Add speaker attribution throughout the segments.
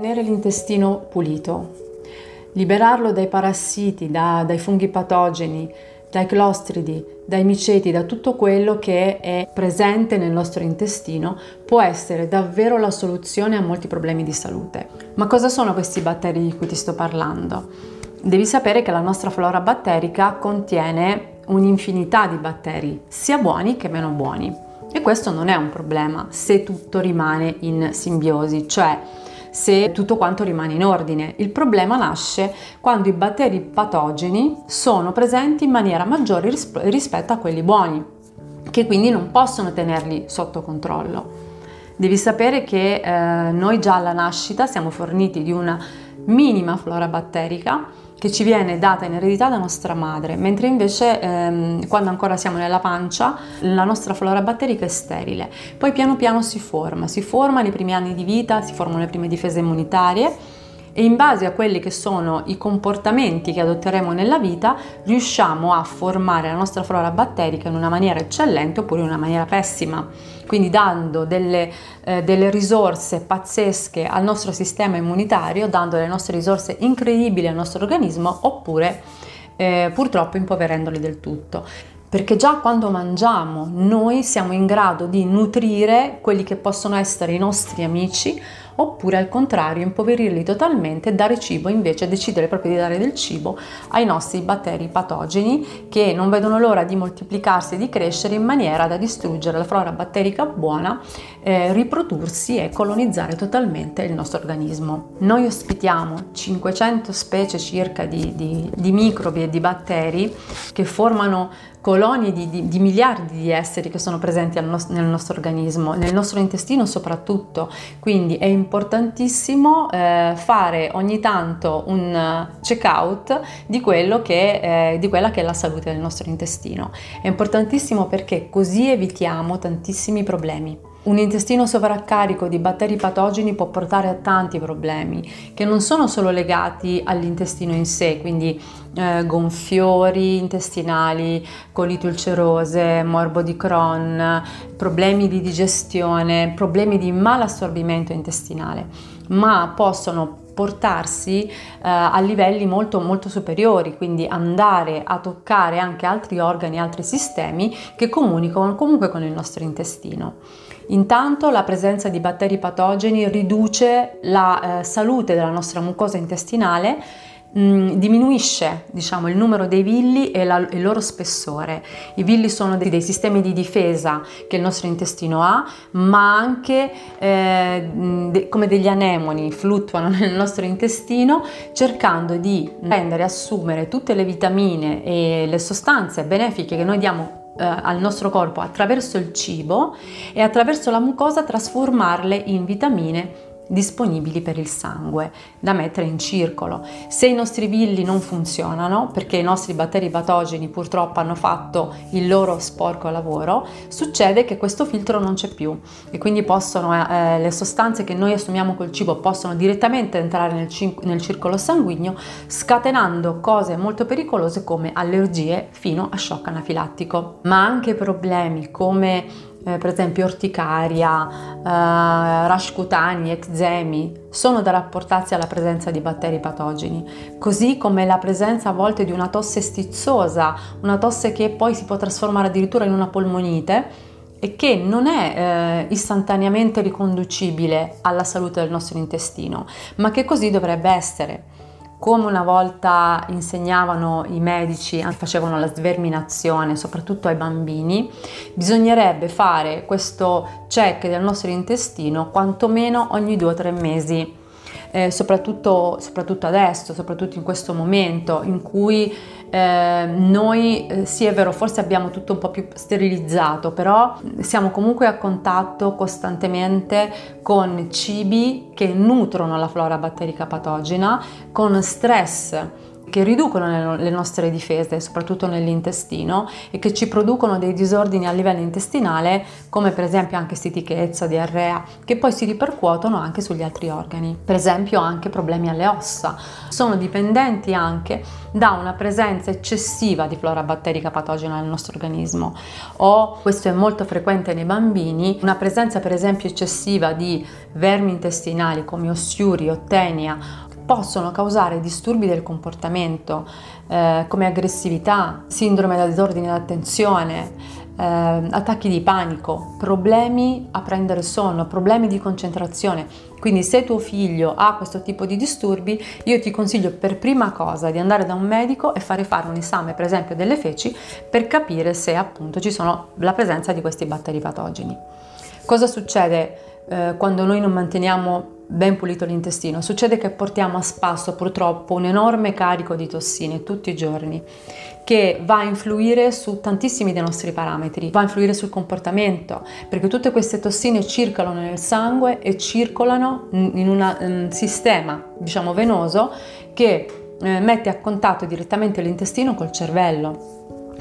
Speaker 1: Tenere l'intestino pulito, liberarlo dai parassiti, da, dai funghi patogeni, dai clostridi, dai miceti, da tutto quello che è presente nel nostro intestino, può essere davvero la soluzione a molti problemi di salute. Ma cosa sono questi batteri di cui ti sto parlando? Devi sapere che la nostra flora batterica contiene un'infinità di batteri, sia buoni che meno buoni. E questo non è un problema se tutto rimane in simbiosi, cioè se tutto quanto rimane in ordine. Il problema nasce quando i batteri patogeni sono presenti in maniera maggiore rispetto a quelli buoni, che quindi non possono tenerli sotto controllo. Devi sapere che eh, noi già alla nascita siamo forniti di una minima flora batterica che ci viene data in eredità da nostra madre, mentre invece ehm, quando ancora siamo nella pancia la nostra flora batterica è sterile. Poi piano piano si forma, si forma nei primi anni di vita, si formano le prime difese immunitarie e in base a quelli che sono i comportamenti che adotteremo nella vita riusciamo a formare la nostra flora batterica in una maniera eccellente oppure in una maniera pessima quindi dando delle, eh, delle, risorse pazzesche al nostro sistema immunitario, dando le nostre risorse incredibili al nostro organismo, oppure eh, purtroppo impoverendoli del tutto. Perché già quando mangiamo noi siamo in grado di nutrire quelli che possono essere i nostri amici oppure al contrario impoverirli totalmente e dare cibo, invece decidere proprio di dare del cibo ai nostri batteri patogeni che non vedono l'ora di moltiplicarsi e di crescere in maniera da distruggere la flora batterica buona, eh, riprodursi e colonizzare totalmente il nostro organismo. Noi ospitiamo 500 specie circa di, di, di microbi e di batteri che formano colonie di, di, di, miliardi di esseri che sono presenti no- nel nostro organismo, nel nostro intestino soprattutto. Quindi è importantissimo eh, fare ogni tanto un check out di, che, eh, di quella che è la salute del nostro intestino. È importantissimo perché così evitiamo tantissimi problemi. Un intestino sovraccarico di batteri patogeni può portare a tanti problemi che non sono solo legati all'intestino in sé, quindi eh, gonfiori intestinali, colite ulcerose, morbo di Crohn, problemi di digestione, problemi di malassorbimento intestinale, ma possono portarsi eh, a livelli molto molto superiori, quindi andare a toccare anche altri organi, altri sistemi che comunicano comunque con il nostro intestino. Intanto la presenza di batteri patogeni riduce la eh, salute della nostra mucosa intestinale mm, diminuisce diciamo, il numero dei villi e la, il loro spessore. I villi sono dei, dei, sistemi di difesa che il nostro intestino ha, ma anche eh, de, come degli anemoni fluttuano nel nostro intestino cercando di prendere e assumere tutte le vitamine e le sostanze benefiche che noi diamo eh, al nostro corpo attraverso il cibo e attraverso la mucosa trasformarle in vitamine disponibili per il sangue da mettere in circolo. Se i nostri villi non funzionano, perché i nostri batteri patogeni purtroppo hanno fatto il loro sporco lavoro, succede che questo filtro non c'è più e quindi possono, eh, le sostanze che noi assumiamo col cibo possono direttamente entrare nel, nel circolo sanguigno, scatenando cose molto pericolose come allergie fino a shock anafilattico, ma anche problemi come eh, per esempio orticaria, eh, rash cutanei, eczemi, sono da rapportarsi alla presenza di batteri patogeni, così come la presenza a volte di una tosse stizzosa, una tosse che poi si può trasformare addirittura in una polmonite e che non è eh, istantaneamente riconducibile alla salute del nostro intestino, ma che così dovrebbe essere come una volta insegnavano i medici, facevano la sverminazione, soprattutto ai bambini, bisognerebbe fare questo check del nostro intestino quantomeno ogni due o tre mesi eh, soprattutto, soprattutto, adesso, soprattutto in questo momento in cui eh, noi, eh, sì è vero, forse abbiamo tutto un po' più sterilizzato, però siamo comunque a contatto costantemente con cibi che nutrono la flora batterica patogena, con stress che riducono le nostre difese, soprattutto nell'intestino, e che ci producono dei disordini a livello intestinale, come per esempio anche stitichezza, diarrea, che poi si ripercuotono anche sugli altri organi. Per esempio anche problemi alle ossa. Sono dipendenti anche da una presenza eccessiva di flora batterica patogena nel nostro organismo o questo è molto frequente nei bambini, una presenza per esempio eccessiva di vermi intestinali come ossiuri o tenia possono causare disturbi del comportamento eh, come aggressività, sindrome da disordine d'attenzione, eh, attacchi di panico, problemi a prendere sonno, problemi di concentrazione. Quindi se tuo figlio ha questo tipo di disturbi, io ti consiglio per prima cosa di andare da un medico e fare fare un esame, per esempio, delle feci per capire se appunto ci sono la presenza di questi batteri patogeni. Cosa succede eh, quando noi non manteniamo ben pulito l'intestino? Succede che portiamo a spasso purtroppo un enorme carico di tossine tutti i giorni che va a influire su tantissimi dei nostri parametri, va a influire sul comportamento, perché tutte queste tossine circolano nel sangue e circolano in un um, sistema, diciamo, venoso che eh, mette a contatto direttamente l'intestino col cervello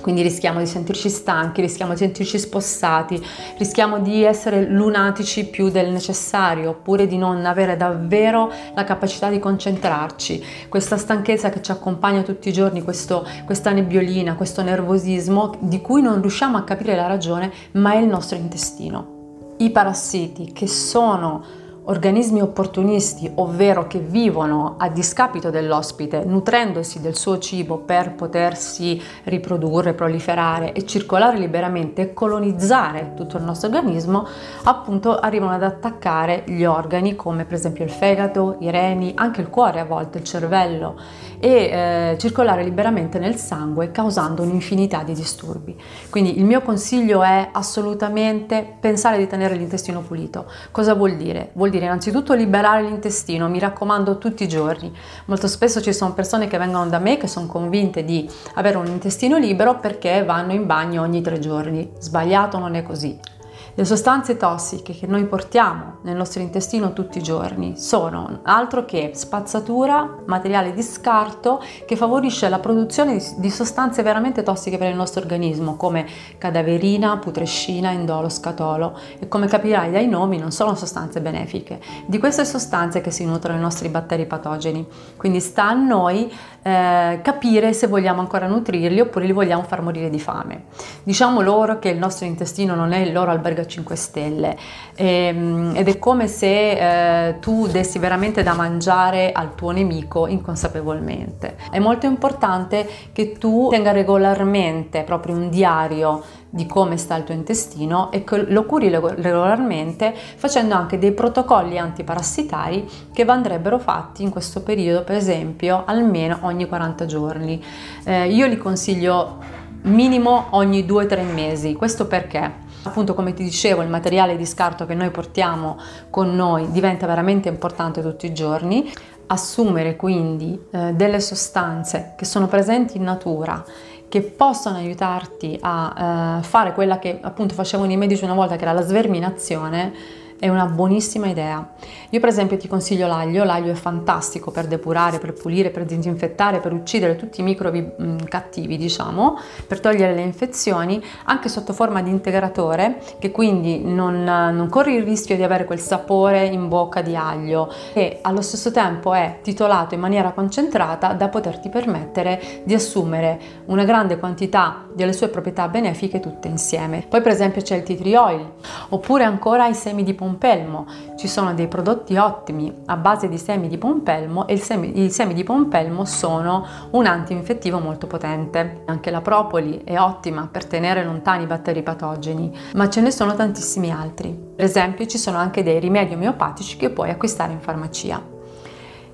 Speaker 1: quindi rischiamo di sentirci stanchi, rischiamo di sentirci spossati, rischiamo di essere lunatici più del necessario oppure di non avere davvero la capacità di concentrarci. Questa stanchezza che ci accompagna tutti i giorni, questo, questa nebbiolina, questo nervosismo di cui non riusciamo a capire la ragione, ma è il nostro intestino. I parassiti che sono organismi opportunisti, ovvero che vivono a discapito dell'ospite, nutrendosi del suo cibo per potersi riprodurre, proliferare e circolare liberamente e colonizzare tutto il nostro organismo, appunto arrivano ad attaccare gli organi come per esempio il fegato, i reni, anche il cuore a volte, il cervello e eh, circolare liberamente nel sangue causando un'infinità di disturbi. Quindi il mio consiglio è assolutamente pensare di tenere l'intestino pulito. Cosa vuol dire? Vuol dire innanzitutto liberare l'intestino, mi raccomando tutti i giorni. Molto spesso ci sono persone che vengono da me che sono convinte di avere un intestino libero perché vanno in bagno ogni tre giorni. Sbagliato non è così. Le sostanze tossiche che noi portiamo nel nostro intestino tutti i giorni sono altro che spazzatura, materiale di scarto che favorisce la produzione di sostanze veramente tossiche per il nostro organismo come cadaverina, putrescina, indolo, scatolo e come capirai dai nomi non sono sostanze benefiche. Di queste sostanze che si nutrono i nostri batteri patogeni. Quindi sta a noi eh, capire se vogliamo ancora nutrirli oppure li vogliamo far morire di fame. Diciamo loro che il nostro intestino non è il loro albergo a 5 stelle ehm, ed è come se eh, tu dessi veramente da mangiare al tuo nemico inconsapevolmente. È molto importante che tu tenga regolarmente proprio un diario di come sta il tuo intestino e lo curi regolarmente facendo anche dei protocolli antiparassitari che andrebbero fatti in questo periodo, per esempio, almeno ogni 40 giorni. Eh, io li consiglio minimo ogni 2-3 mesi. Questo perché? Appunto, come ti dicevo, il materiale di scarto che noi portiamo con noi diventa veramente importante tutti i giorni. Assumere quindi eh, delle sostanze che sono presenti in natura che possono aiutarti a uh, fare quella che appunto facevano i medici una volta, che era la sverminazione, è una buonissima idea. Io per esempio ti consiglio l'aglio, l'aglio è fantastico per depurare, per pulire, per disinfettare, per uccidere tutti i microbi mh, mm, cattivi, diciamo, per togliere le infezioni, anche sotto forma di integratore, che quindi non, non corri il rischio di avere quel sapore in bocca di aglio e allo stesso tempo è titolato in maniera concentrata da poterti permettere di assumere una grande quantità delle sue proprietà benefiche tutte insieme. Poi per esempio c'è il tea tree oil, oppure ancora i semi di pomodoro pompelmo. Ci sono dei prodotti ottimi a base di semi di pompelmo e semi, i semi di pompelmo sono un antinfettivo molto potente. Anche la propoli è ottima per tenere lontani i batteri patogeni, ma ce ne sono tantissimi altri. Per esempio ci sono anche dei rimedi omeopatici che puoi acquistare in farmacia.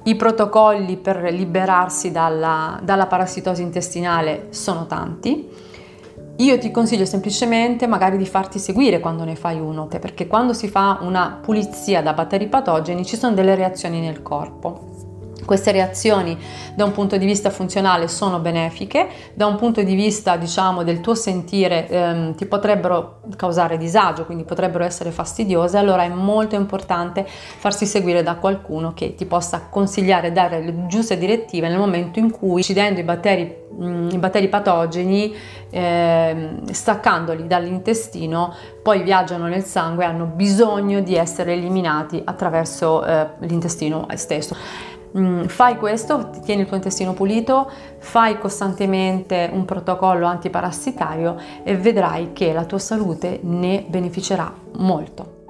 Speaker 1: I protocolli per liberarsi dalla, dalla parassitosi intestinale sono tanti io ti consiglio semplicemente magari di farti seguire quando ne fai uno, perché quando si fa una pulizia da batteri patogeni ci sono delle reazioni nel corpo. Queste reazioni da un punto di vista funzionale sono benefiche, da un punto di vista diciamo del tuo sentire ehm, ti potrebbero causare disagio, quindi potrebbero essere fastidiose, allora è molto importante farsi seguire da qualcuno che ti possa consigliare, dare le giuste direttive nel momento in cui uccidendo i batteri, i batteri patogeni, ehm, staccandoli dall'intestino, poi viaggiano nel sangue e hanno bisogno di essere eliminati attraverso eh, l'intestino stesso. Mm, fai questo, tieni il tuo intestino pulito, fai costantemente un protocollo antiparassitario e vedrai che la tua salute ne beneficerà molto.